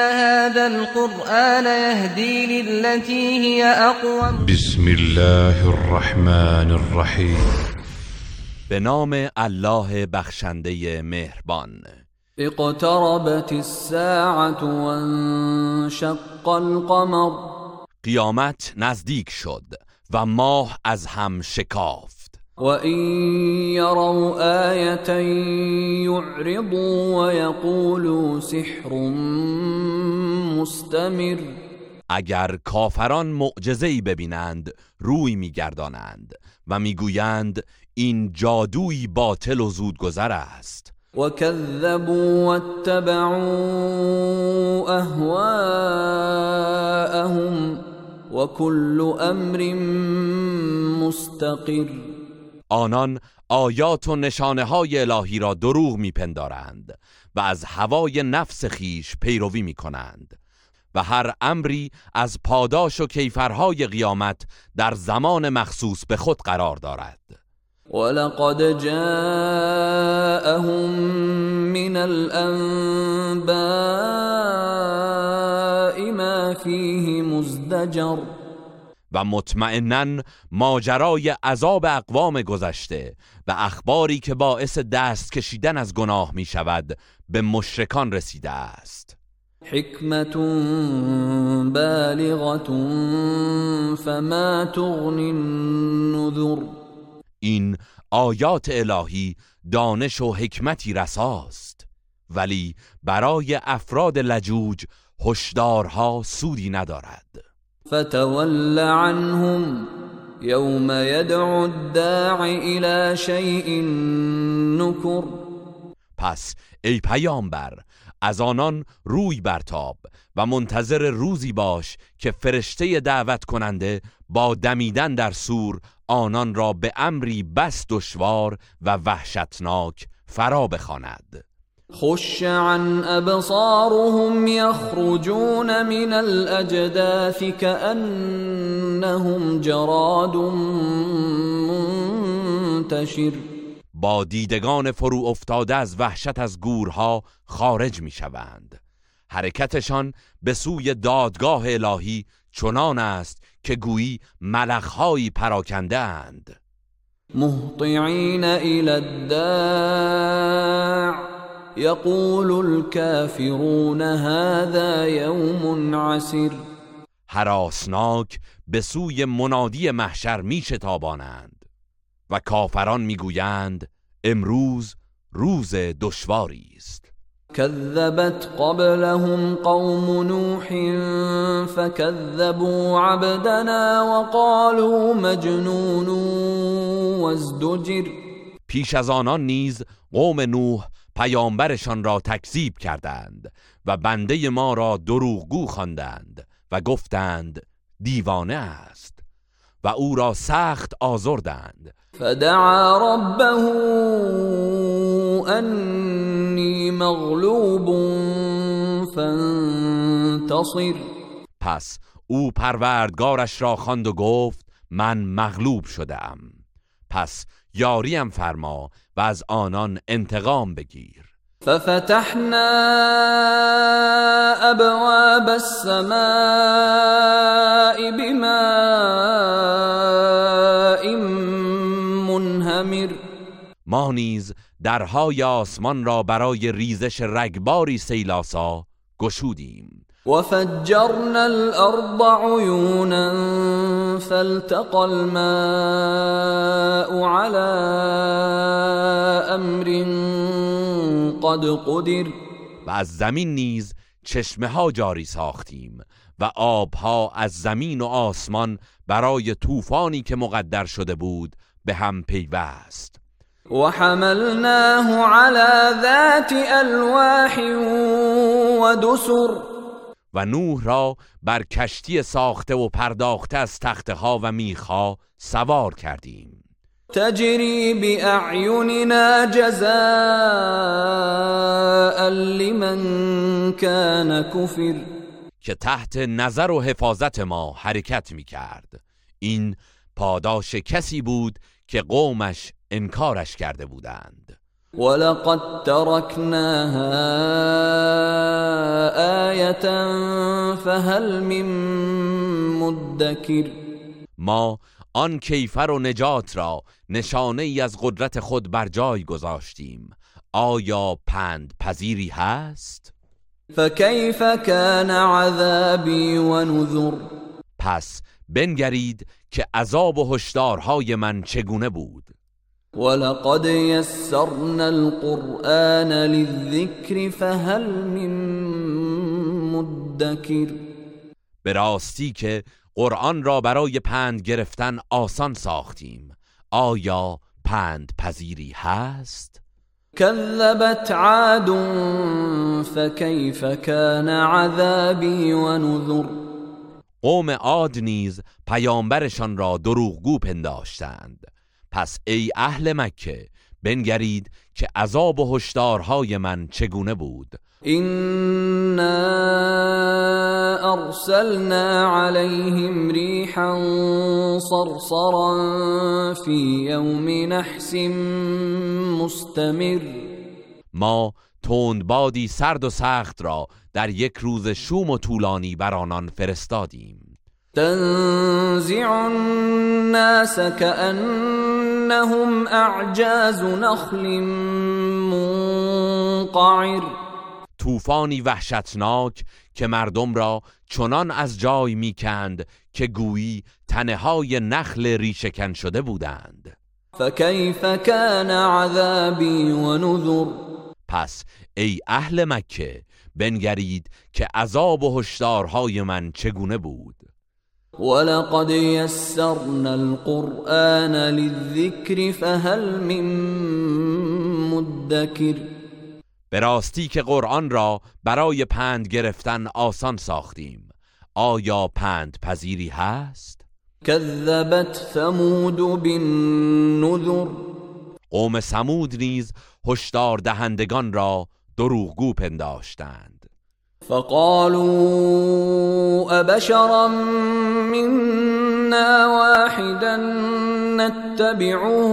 هذا القرآن يهدي للتي هي أقوم. بسم الله الرحمن الرحیم. به نام الله بخشنده مهربان. اقتربت الساعة وانشق القمر. قیامت نزدیک شد و ماه از هم شکافت وإن يروا آية يعرضوا ويقولوا سحر مستمر اگر کافران معجزه‌ای ببینند روی میگردانند و می‌گویند این جادویی باطل و زودگذر است. وكذبوا واتبعوا أهواءهم وكل أمر مستقر آنان آیات و نشانه های الهی را دروغ میپندارند و از هوای نفس خیش پیروی می‌کنند و هر امری از پاداش و کیفرهای قیامت در زمان مخصوص به خود قرار دارد. ولقد جاءهم من الأنباء ما فيه مزدجر و مطمئنا ماجرای عذاب اقوام گذشته و اخباری که باعث دست کشیدن از گناه می شود به مشرکان رسیده است. حکمت بالغة فما تغنی النذر. این آیات الهی دانش و حکمتی رساست ولی برای افراد لجوج هشدارها سودی ندارد. فتول عنهم يوم يدعو الداع إلى شيء نكر. پس ای پیامبر از آنان روی برتاب و منتظر روزی باش که فرشته دعوت کننده با دمیدن در سور آنان را به امری بس دشوار و وحشتناک فرا بخواند. خش عن أبصارهم يخرجون من الأجداث كأنهم جراد منتشر. با دیدگان فرو افتاده از وحشت از گورها خارج می شوند حرکتشان به سوی دادگاه الهی چنان است که گویی ملخهایی پراکنده اند. مهطعين إلى الداع. يقول الكافرون هذا يوم عسر. هراسناک به سوی منادی محشر می شتابانند و کافران می‌گویند امروز روز دشواری است. كذبت قبلهم قوم نوح فكذبوا عبدنا وقالوا مجنون وازدجر. پیش از آنان نیز قوم نوح پیامبرشان را تکذیب کردند و بنده ما را دروغگو خواندند و گفتند دیوانه است و او را سخت آزردند. فدعا ربه أني مغلوب فانتصر. پس او پروردگارش را خواند و گفت من مغلوب شده ام پس یاریم فرما و از آنان انتقام بگیر. ففتحنا أبواب السماء بماء منهمر. ما نیز درهای آسمان را برای ریزش رگباری سیلاسا گشودیم. وفجرنا الأرض عيونا فالتقى الماء على أمر قد قدر. و از زمین نیز چشمه ها جاری ساختیم و آبها از زمین و آسمان برای طوفانی که مقدر شده بود به هم پیوست. وحملناه على ذات ألواح ودسر. و نوح را بر کشتی ساخته و پرداخته از تخته ها و میخها سوار کردیم. تجری بأعیننا جزاء لمن كان کفر. که تحت نظر و حفاظت ما حرکت می کرد این پاداش کسی بود که قومش انکارش کرده بودند. ولقد تركناها آية فهل من مدكر ما آن کیفر و نجات را نشانه ای از قدرت خود بر جای گذاشتیم آیا پند پذیری هست؟ فكيف كان عذابي ونذر پس بنگرید که عذاب و هشدارهای من چگونه بود ولقد يسرنا القرآن للذكر فهل من مدكر. به راستی که قرآن را برای پند گرفتن آسان ساختیم. آیا پند پذیری هست؟ كذبت عاد فكيف كان عذابي ونذر قوم عاد نیز پیامبرشان را دروغگو پنداشتند. پس ای اهل مکه بنگرید که عذاب و هشدارهای من چگونه بود. إنا أرسلنا عليهم ريحا صرصرا في يوم نحس مستمر. ما تندبادی سرد و سخت را در یک روز شوم و طولانی بر آنان فرستادیم. تنزع الناس كأنهم أعجاز نخل منقعر. طوفانی وحشتناک که مردم را چنان از جای می‌کند که گویی تنه های نخل ریشکن شده بودند. فكيف كان عذابي ونذر پس ای اهل مکه بنگرید که عذاب و هشدارهای من چگونه بود. ولقد يسرنا القرآن للذكر فهل من مدكر. به راستی که قرآن را برای پند گرفتن آسان ساختیم. آیا پند پذیری هست؟ كذبت ثمود بالنذر. قوم سمود نیز هشدار دهندگان را دروغگو پنداشتند. فقالوا أبشرا منا واحدا نتبعه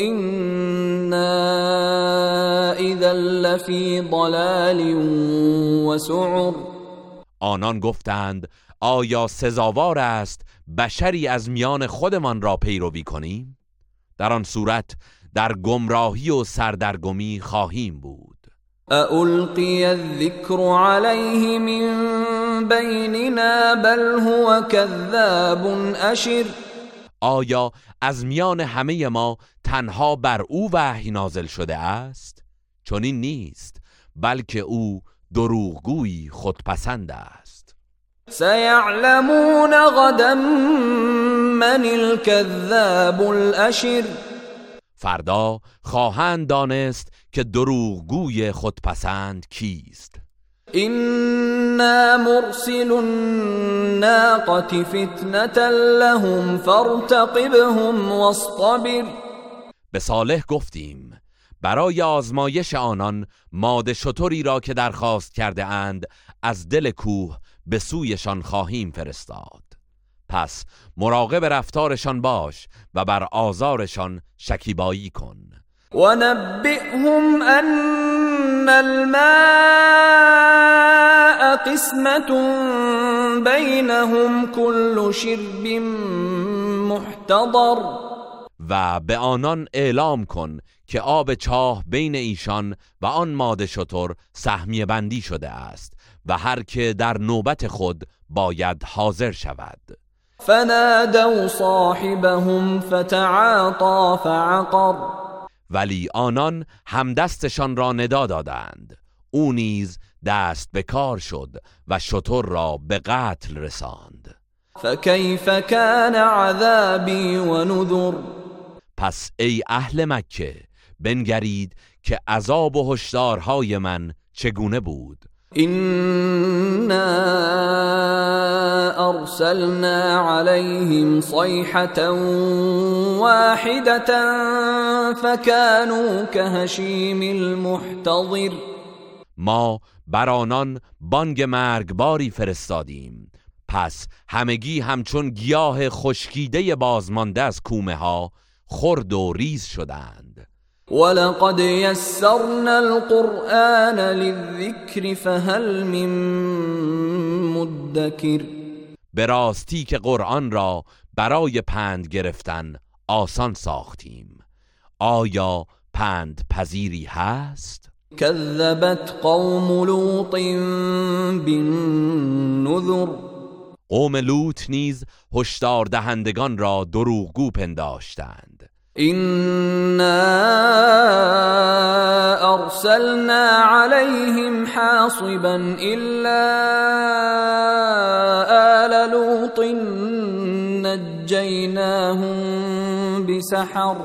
إنا إذا لفي ضلال وسعر آنان گفتند آیا سزاوار است بشری از میان خودمان را پیروی کنیم؟ در آن صورت در گمراهی و سردرگمی خواهیم بود أألقي الذكر عليه من بيننا بل هو كذاب أشر. آیا از میان همه ما تنها بر او وحی نازل شده است؟ چون این نیست بلکه او دروغگویی خودپسند است. سيعلمون غدا من الكذاب الأشر. فردا خواهند دانست که دروغگوی خودپسند کیست. إنا مرسل الناقة فتنة لهم فارتقبهم واصطبر. به صالح گفتیم برای آزمایش آنان ماده شطوری را که درخواست کرده اند از دل کوه به سویشان خواهیم فرستاد. پس مراقب رفتارشان باش و بر آزارشان شکیبایی کن. ونبئهم أن الماء قسمة بينهم كل شرب محتضر. و به آنان اعلام کن که آب چاه بین ایشان و آن ماده شطور سهمیه بندی شده است و هر که در نوبت خود باید حاضر شود. فنادوا صاحبهم فتعاطى فعقر. ولی آنان همدستشان را ندا دادند. او نیز دست به کار شد و شطور را به قتل رساند. فكيف كان عذابي ونذر پس ای اهل مکه بنگرید که عذاب و هشدارهای من چگونه بود؟ إنا أرسلنا عليهم صيحة واحدة فكانوا كهشيم المحتضر ما بر آنان بانگ مرگباری فرستادیم. پس همگی همچون گیاه خشکیده بازمانده از کومه ها خرد و ریز شدند. ولقد يسرنا القرآن للذكر فهل من مدكر به راستی که قرآن را برای پند گرفتن آسان ساختیم آیا پند پذیری هست؟ كذبت قوم لوط بالنذر قوم لوط نیز هشدار دهندگان را دروغگو پنداشتند إنا أرسلنا عليهم حاصبا إلا آل لوط نجيناهم بسحر.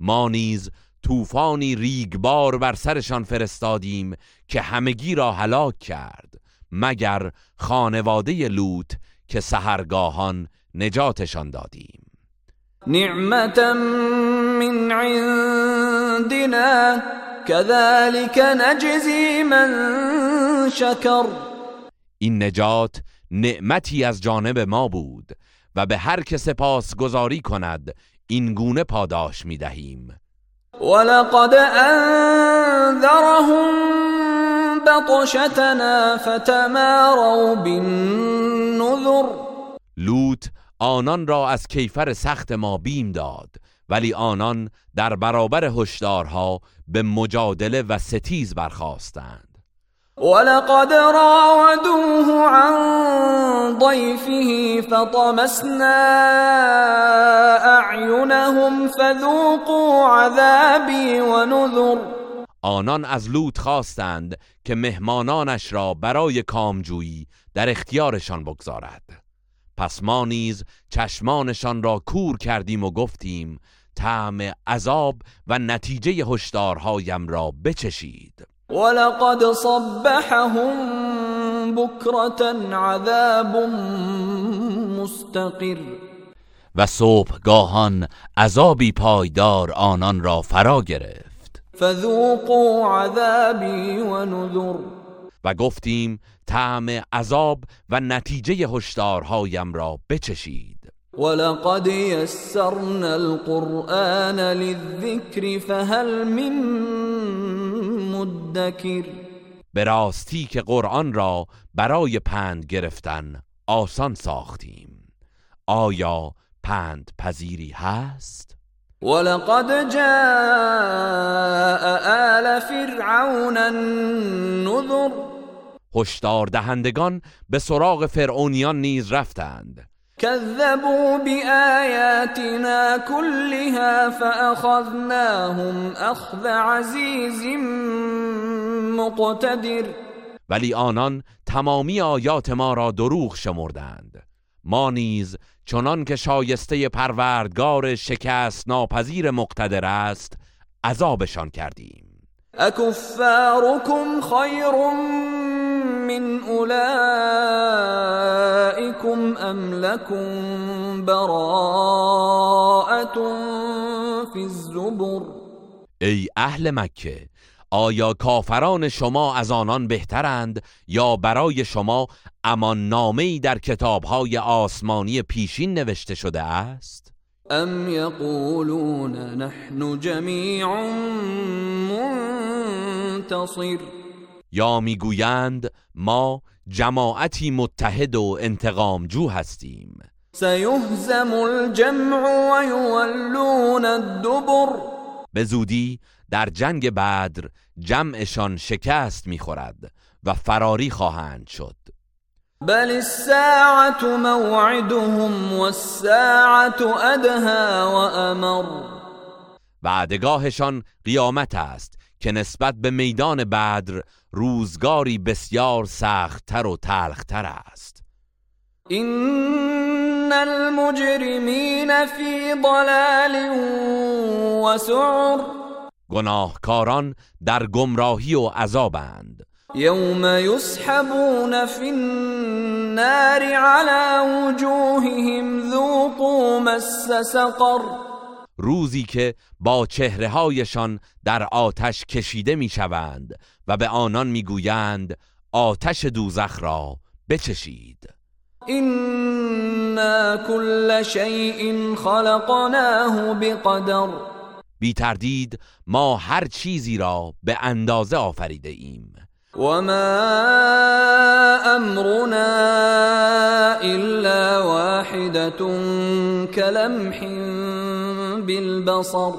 ما نیز طوفانی ریگبار بر سرشان فرستادیم که همگی را هلاک کرد مگر خانواده لوط که سهرگاهان نجاتشان دادیم. نعمة من عندنا كذلك نجزي من شكر این نجات نعمتی از جانب ما بود و به هر که سپاس گذاری کند این گونه پاداش می دهیم. ولقد أنذرهم بطشتنا فتماروا بالنذر. لوط آنان را از کیفر سخت ما بیم داد ولی آنان در برابر هشدارها به مجادله و ستیز برخواستند ولقد راودوه عن ضيفه فطمسنا أعينهم فذوقوا عذابي ونذر. آنان از لوط خواستند که مهمانانش را برای کامجویی در اختیارشان بگذارد. پس ما نیز چشمانشان را کور کردیم و گفتیم طعم عذاب و نتیجه هشدارهایم را بچشید. ولقد صبحهم بكرة عذاب مستقر. و صبحگاهان عذابی پایدار آنان را فرا گرفت. فذوقوا عذابي ونذر و گفتیم طعم عذاب و نتیجه هشدارهایم را بچشید. ولقد يسرنا القرآن للذكر فهل من مدكر به راستی که قرآن را برای پند گرفتن آسان ساختیم. آیا پند پذیری هست؟ ولقد جاء آل فرعون النذر. هشدار دهندگان به سراغ فرعونیان نیز رفتند. كذبوا بآياتنا كلها فأخذناهم أخذ عزيز مقتدر. ولی آنان تمامی آیات ما را دروغ شمردند. ما نیز چنان که شایسته پروردگار شکست ناپذیر مقتدر است عذابشان کردیم. أكفاركم خير من أولئكم أم لكم براءة في الزبر ای اهل مکه آیا کافران شما از آنان بهترند یا برای شما امان نامه‌ای در کتابهای آسمانی پیشین نوشته شده است؟ أم يقولون نحن جميع منتصر یا می‌گویند ما جماعتی متحد و انتقامجو هستیم. سيهزم الجمع ويولون الدبر. به زودی در جنگ بدر جمعشان شکست می‌خورد و فراری خواهند شد. بل الساعة موعدهم والساعة أدهى وأمر. وعدگاهشان قیامت است که نسبت به میدان بدر روزگاری بسیار سختتر و تلختر است. إن المجرمين في ضلال وسعر گناهکاران در گمراهی و عذابند. يوم يسحبون في النار على وجوههم ذوقوا مس سقر. روزی که با چهره هایشان در آتش کشیده می‌شوند و به آنان می‌گویند آتش دوزخ را بچشید. إنا كل شيء خلقناه بقدر. بی تردید ما هر چیزی را به اندازه آفریده ایم. وما امرنا الا واحده كلمح بالبصر.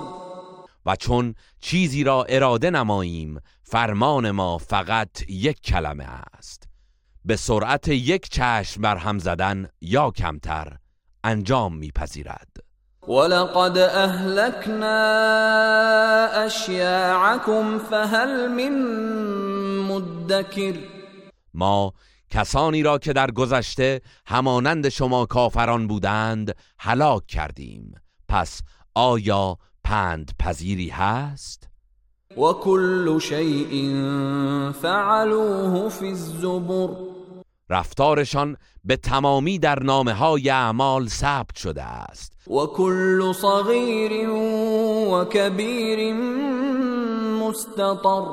و چون چیزی را اراده نماییم فرمان ما فقط یک کلمه است. به سرعت یک چشم بر هم زدن یا کمتر انجام میپذیرد. ولقد اهلكنا اشياعكم فهل من مدكر ما کسانی را که در گذشته همانند شما کافران بودند هلاک کردیم. پس آیا پند پذیری هست؟ وكل شيء فعلوه في الزبر. رفتارشان به تمامی در نامه های اعمال ثبت شده است. وكل صغير وكبير مستطر.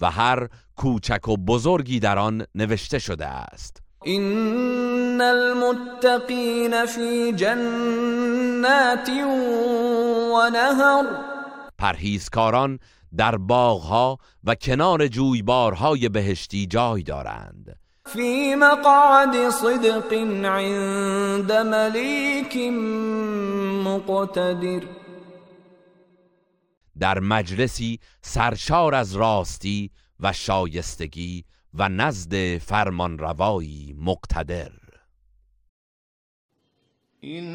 و هر کوچک و بزرگی در آن نوشته شده است. ان المتقين في جنات ونهر. پرهیزکاران در باغها و کنار جویبارهای بهشتی جای دارند. في مقعد صدق عند مليك مقتدر. در مجلسی سرشار از راستی و شایستگی و نزد فرمان فرمانروایی مقتدر. این